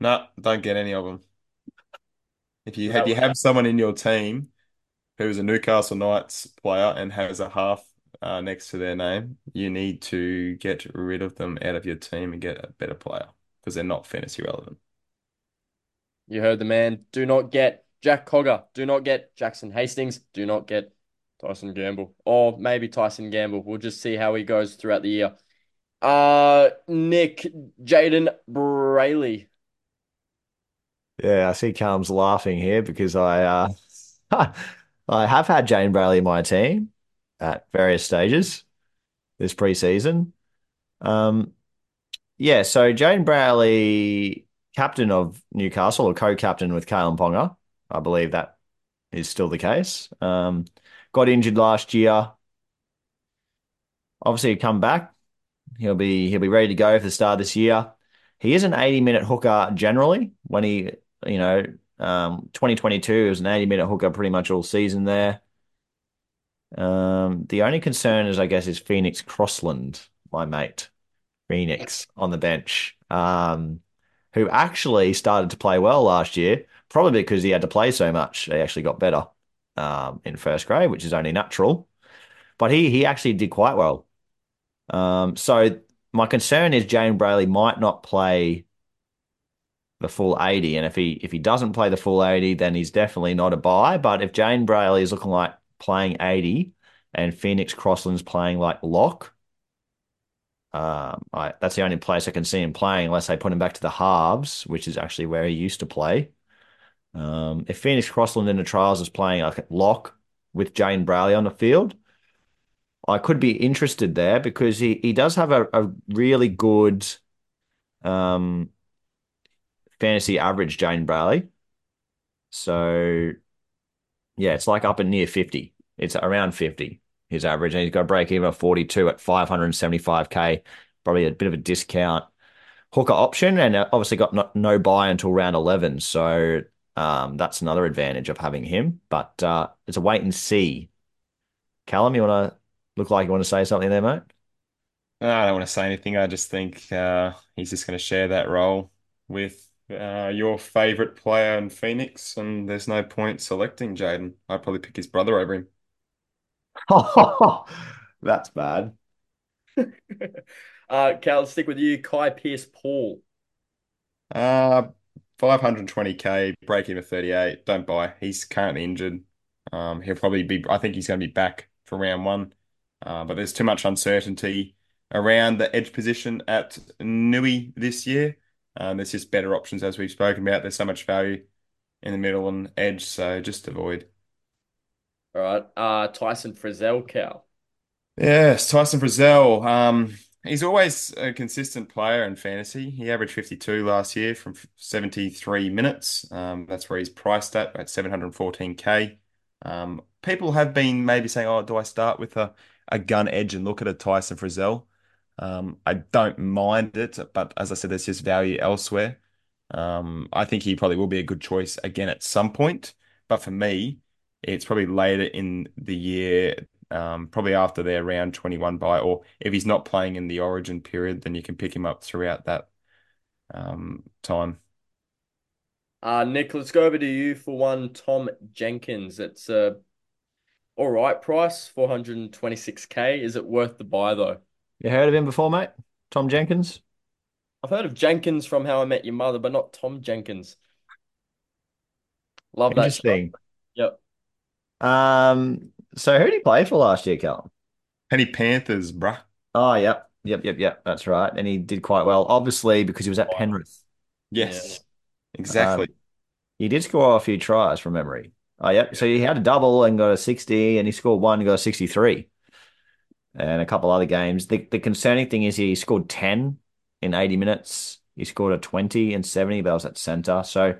No, don't get any of them. If you if you have someone in your team who's a Newcastle Knights player and has a half uh, next to their name, you need to get rid of them out of your team and get a better player because they're not fantasy relevant. You heard the man. Do not get Jack Cogger. Do not get Jackson Hastings. Do not get Tyson Gamble. Or maybe Tyson Gamble. We'll just see how he goes throughout the year. Uh Nick Jayden Brailey. Yeah, I see Callum's laughing here because I uh, I have had Jane Brailey in my team at various stages this preseason. Um, yeah, so Jane Brailey, captain of Newcastle or co-captain with Kalyn Ponga, I believe that is still the case. Um, got injured last year. Obviously, he'll come back. He'll be he'll be ready to go for the start of this year. He is an 80 minute hooker generally. When he, you know, um, 2022 was an 80 minute hooker pretty much all season there. Um, the only concern is, I guess, is Phoenix Crossland, my mate, Phoenix on the bench, um, who actually started to play well last year, probably because he had to play so much. He actually got better um, in first grade, which is only natural. But he he actually did quite well. Um, so my concern is Jane Brailey might not play the full 80. And if he if he doesn't play the full 80, then he's definitely not a buy. But if Jane Brailey is looking like playing 80 and Phoenix Crossland's playing like lock, um, I, that's the only place I can see him playing unless they put him back to the halves, which is actually where he used to play. Um, if Phoenix Crossland in the trials is playing like lock with Jane Brailey on the field, I could be interested there because he, he does have a, a really good um, fantasy average, Jane Brailey. So, yeah, it's like up and near 50. It's around 50, his average. And he's got a break even of 42 at 575K, probably a bit of a discount hooker option. And obviously got no, no bye until round 11. So, um, that's another advantage of having him. But uh, it's a wait and see. Callum, you want to look like you want to say something there, mate? No, I don't want to say anything. I just think uh, he's just going to share that role with uh, your favorite player in Phoenix, and there's no point selecting Jayden. I'd probably pick his brother over him. Oh, That's bad. uh, Cal, stick with you. Kai Pearce Paul. Uh, 520k, break even 38. Don't buy. He's currently injured. Um, he'll probably be, I think he's going to be back for round one. Uh, but there's too much uncertainty around the edge position at Newy this year. Um, there's just better options as we've spoken about. There's so much value in the middle and edge, so just avoid. All right. Uh, Tyson Frizell, Cal. Yes, Tyson Frizell. Um, he's always a consistent player in fantasy. He averaged 52 last year from 73 minutes. Um, that's where he's priced at at 714k. Um, people have been maybe saying, "Oh, do I start with a, a gun edge and look at a Tyson Frizell?" Um, I don't mind it, but as I said, there's just value elsewhere. Um, I think he probably will be a good choice again at some point. But for me, it's probably later in the year, um, probably after their round 21 bye, or if he's not playing in the origin period, then you can pick him up throughout that um, time. Uh, Nick, let's go over to you for one. Tom Jenkins. It's a all right price, 426k. Is it worth the buy though? You heard of him before, mate? Tom Jenkins? I've heard of Jenkins from How I Met Your Mother, but not Tom Jenkins. Love that. Interesting. Yep. Um, so who did he play for last year, Cal? Penny Panthers, bruh. Oh, yep. Yep, yep, yep. That's right. And he did quite well, obviously, because he was at Penrith. Yes, exactly. Um, he did score a few tries from memory. Oh, yeah. So he had a double and got a 60, and he scored one and got a 63. And a couple other games. The, the concerning thing is he scored 10 in 80 minutes. He scored a 20 and 70, but I was at centre. So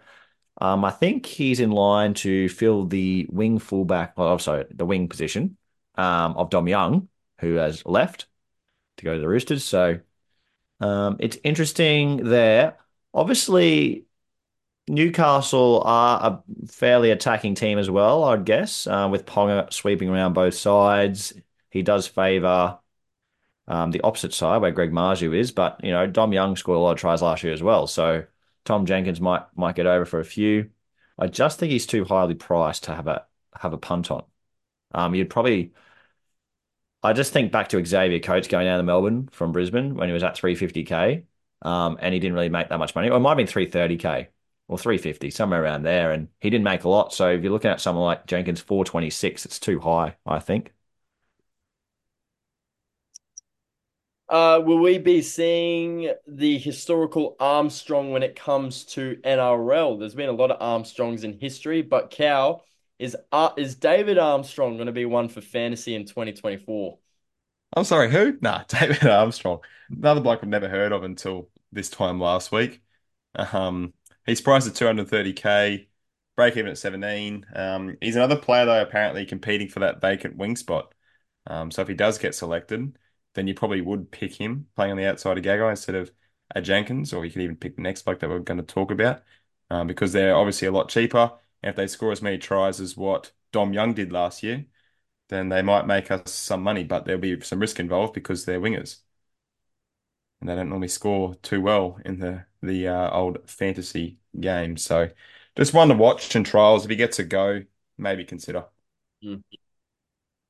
um, I think he's in line to fill the wing fullback, well, oh, sorry, the wing position um, of Dom Young, who has left to go to the Roosters. So um, it's interesting there. Obviously, Newcastle are a fairly attacking team as well, I'd guess, uh, with Ponga sweeping around both sides. He does favour um, the opposite side where Greg Marzhew is, but you know Dom Young scored a lot of tries last year as well, so Tom Jenkins might might get over for a few. I just think he's too highly priced to have a have a punt on. Um, you'd probably. I just think back to Xavier Coates going down to Melbourne from Brisbane when he was at 350k, um, and he didn't really make that much money. Or it might have been 330k or 350, somewhere around there, and he didn't make a lot. So if you're looking at someone like Jenkins 426, it's too high, I think. Uh, will we be seeing the historical Armstrong when it comes to NRL? There's been a lot of Armstrongs in history, but Cal, is uh, is David Armstrong going to be one for fantasy in 2024? I'm sorry, who? Nah, David Armstrong. Another bloke I've never heard of until this time last week. Um, he's priced at 230k, break even at 17. Um, he's another player though, apparently competing for that vacant wing spot. Um, so if he does get selected then you probably would pick him playing on the outside of Gagai instead of a Jenkins, or you could even pick the next bloke that we're going to talk about um, because they're obviously a lot cheaper. And if they score as many tries as what Dom Young did last year, then they might make us some money, but there'll be some risk involved because they're wingers. And they don't normally score too well in the the uh, old fantasy game. So just one to watch in trials. If he gets a go, maybe consider. Mm.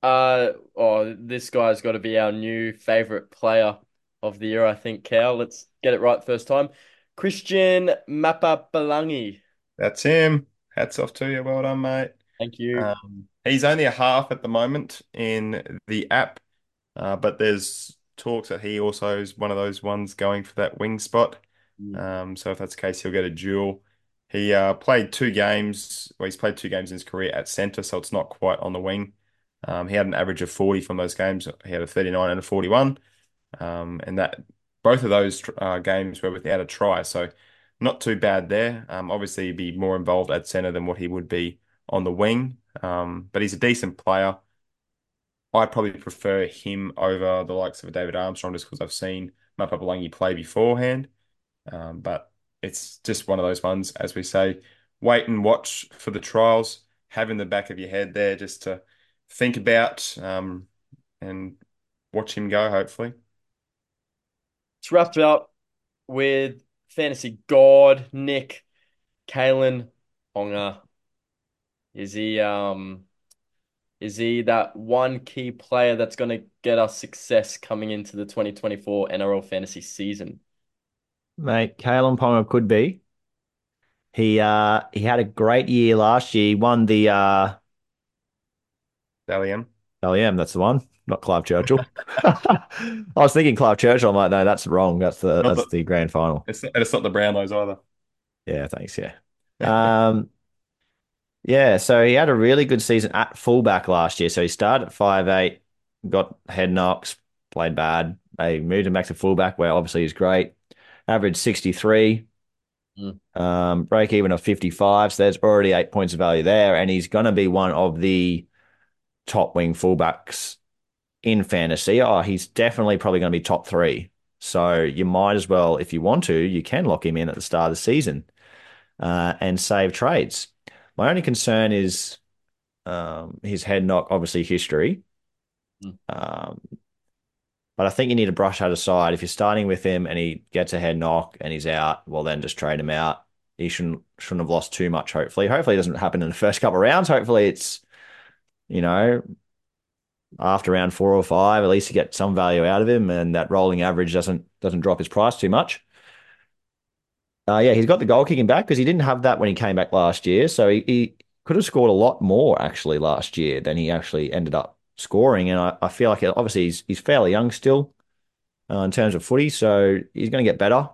Uh, oh, this guy's got to be our new favorite player of the year, I think, Cal. Let's get it right first time. Christian Mapapalangi. That's him. Hats off to you. Well done, mate. Thank you. Um, he's only a half at the moment in the app, uh, but there's talks that he also is one of those ones going for that wing spot. Mm. Um, so if that's the case, he'll get a dual. He uh, played two games. Well, he's played two games in his career at centre, so it's not quite on the wing. Um, he had an average of 40 from those games. He had a 39 and a 41. Um, and that both of those uh, games were without a try. So not too bad there. Um, obviously, he'd be more involved at centre than what he would be on the wing. Um, but he's a decent player. I'd probably prefer him over the likes of David Armstrong just because I've seen Mapapalangi play beforehand. Um, but it's just one of those ones, as we say, wait and watch for the trials. Have in the back of your head there just to think about um, and watch him go, hopefully. It's wrapped up with fantasy god Nick Kalyn Ponga. Is he um is he that one key player that's going to get us success coming into the 2024 NRL fantasy season? Mate, Kalyn Ponga could be. He uh he had a great year last year. He won the uh Dally M. That's the one. Not Clive Churchill. I was thinking Clive Churchill. I'm like, no, that's wrong. That's the Not that's the- the grand final. It's not, it's not the Brownlows either. Yeah, thanks. Yeah. Um, yeah, so he had a really good season at fullback last year. So he started at five eight, got head knocks, played bad. They moved him back to fullback, where obviously he's great. Average 63, Mm. um, break even of 55. So there's already eight points of value there. And he's going to be one of the top wing fullbacks in fantasy. Oh, he's definitely probably going to be top three. So you might as well, if you want to, you can lock him in at the start of the season uh, and save trades. My only concern is um, his head knock, obviously history. Mm. Um, but I think you need to brush that aside. If you're starting with him and he gets a head knock and he's out, well then just trade him out. He shouldn't shouldn't have lost too much. Hopefully, hopefully it doesn't happen in the first couple of rounds. Hopefully it's you know after round four or five, at least you get some value out of him, and that rolling average doesn't doesn't drop his price too much. Uh, yeah, he's got the goal kicking back because he didn't have that when he came back last year. So he, he could have scored a lot more actually last year than he actually ended up scoring. And I, I feel like obviously he's he's fairly young still uh, in terms of footy, so he's going to get better.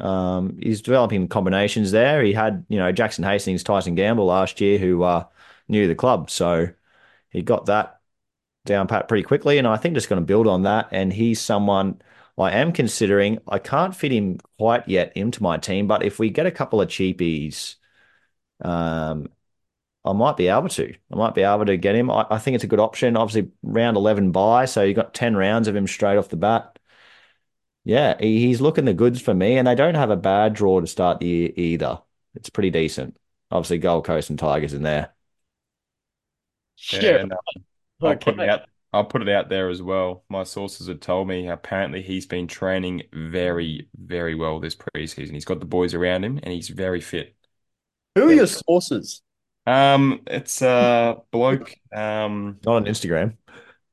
Um, he's developing combinations there. He had you know Jackson Hastings, Tyson Gamble last year, who uh, new to the club. So he got that down pat pretty quickly. And I think just going to build on that. And he's someone I am considering. I can't fit him quite yet into my team, but if we get a couple of cheapies, um, I might be able to. I might be able to get him. I, I think it's a good option. Obviously, round 11 bye. So you got 10 rounds of him straight off the bat. Yeah, he, he's looking the goods for me. And they don't have a bad draw to start the year either. It's pretty decent. Obviously, Gold Coast and Tigers in there. Sure. and, uh, I'll put it out. I'll put it out there as well. My sources have told me apparently he's been training very, very well this preseason. He's got the boys around him and he's very fit. Who are your sources? Um, it's a bloke. Um, Not on Instagram.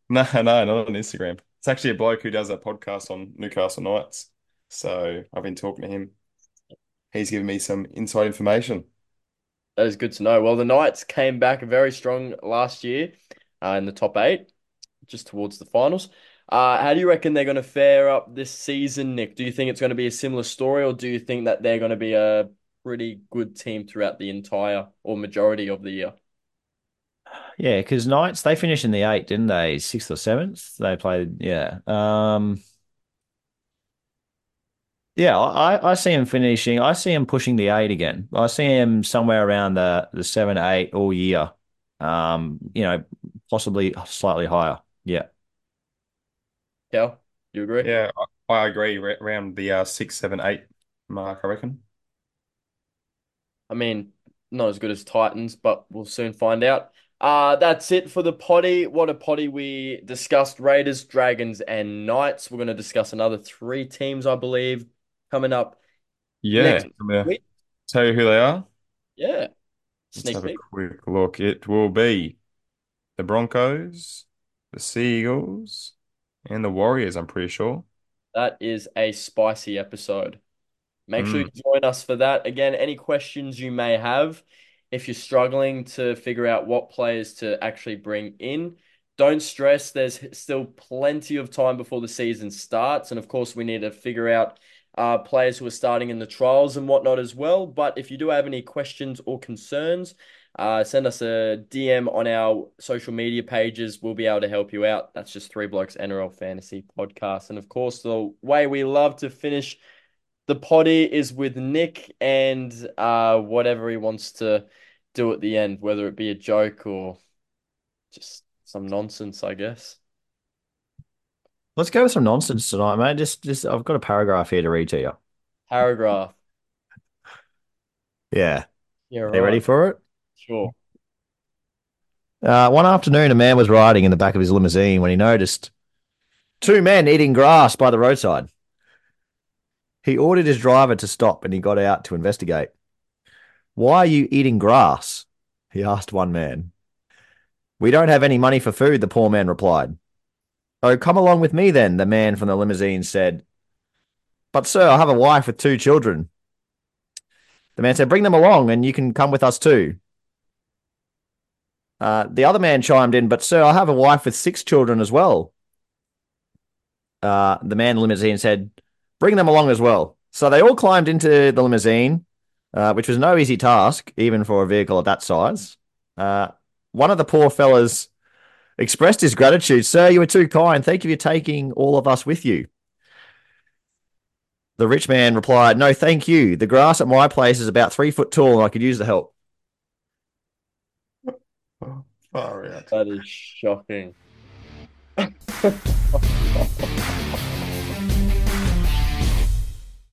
no, no, not on Instagram. It's actually a bloke who does a podcast on Newcastle Knights. So I've been talking to him. He's given me some inside information. That is good to know. Well, the Knights came back very strong last year uh, in the top eight, just towards the finals. Uh, how do you reckon they're going to fare up this season, Nick? Do you think it's going to be a similar story, or do you think that they're going to be a pretty good team throughout the entire or majority of the year? Yeah, because Knights they finished in the eight, didn't they? Sixth or seventh. They played. Yeah. Um. Yeah, I, I see him finishing. I see him pushing the eight again. I see him somewhere around the the seven, eight all year. Um, you know, possibly slightly higher. Yeah. Cal, you agree? Yeah, I, I agree. Ra- Around the uh, six, seven, eight mark, I reckon. I mean, not as good as Titans, but we'll soon find out. Uh, that's it for the potty. What a potty we discussed Raiders, Dragons, and Knights. We're going to discuss another three teams, I believe, coming up. Yeah, tell you who they are. Yeah. Let's Sneak have a peek. quick look. It will be the Broncos, the Seagulls, and the Warriors, I'm pretty sure. That is a spicy episode. Make sure Mm. you join us for that. Again, any questions you may have, if you're struggling to figure out what players to actually bring in, don't stress. There's still plenty of time before the season starts. And of course, we need to figure out uh, players who are starting in the trials and whatnot as well. But if you do have any questions or concerns, uh, send us a DM on our social media pages. We'll be able to help you out. That's just Three Blokes NRL Fantasy Podcast. And of course, the way we love to finish the potty is with Nick and uh, whatever he wants to do at the end, whether it be a joke or just some nonsense, I guess. Let's go with some nonsense tonight, mate. Just, just I've got a paragraph here to read to you. Paragraph. Yeah. Yeah, Are you ready for it? Sure. Uh, one afternoon, a man was riding in the back of his limousine when he noticed two men eating grass by the roadside. He ordered his driver to stop and he got out to investigate. Why are you eating grass? He asked one man. We don't have any money for food, the poor man replied. Oh, come along with me then, the man from the limousine said. But, sir, I have a wife with two children. The man said, Bring them along and you can come with us too. Uh, the other man chimed in, but sir, I have a wife with six children as well. Uh, the man in the limousine said, bring them along as well. So they all climbed into the limousine, uh, which was no easy task, even for a vehicle of that size. Uh, one of the poor fellas expressed his gratitude. Sir, you were too kind. Thank you for taking all of us with you. The rich man replied, No, thank you. The grass at my place is about three foot tall and I could use the help. Far out. That is shocking.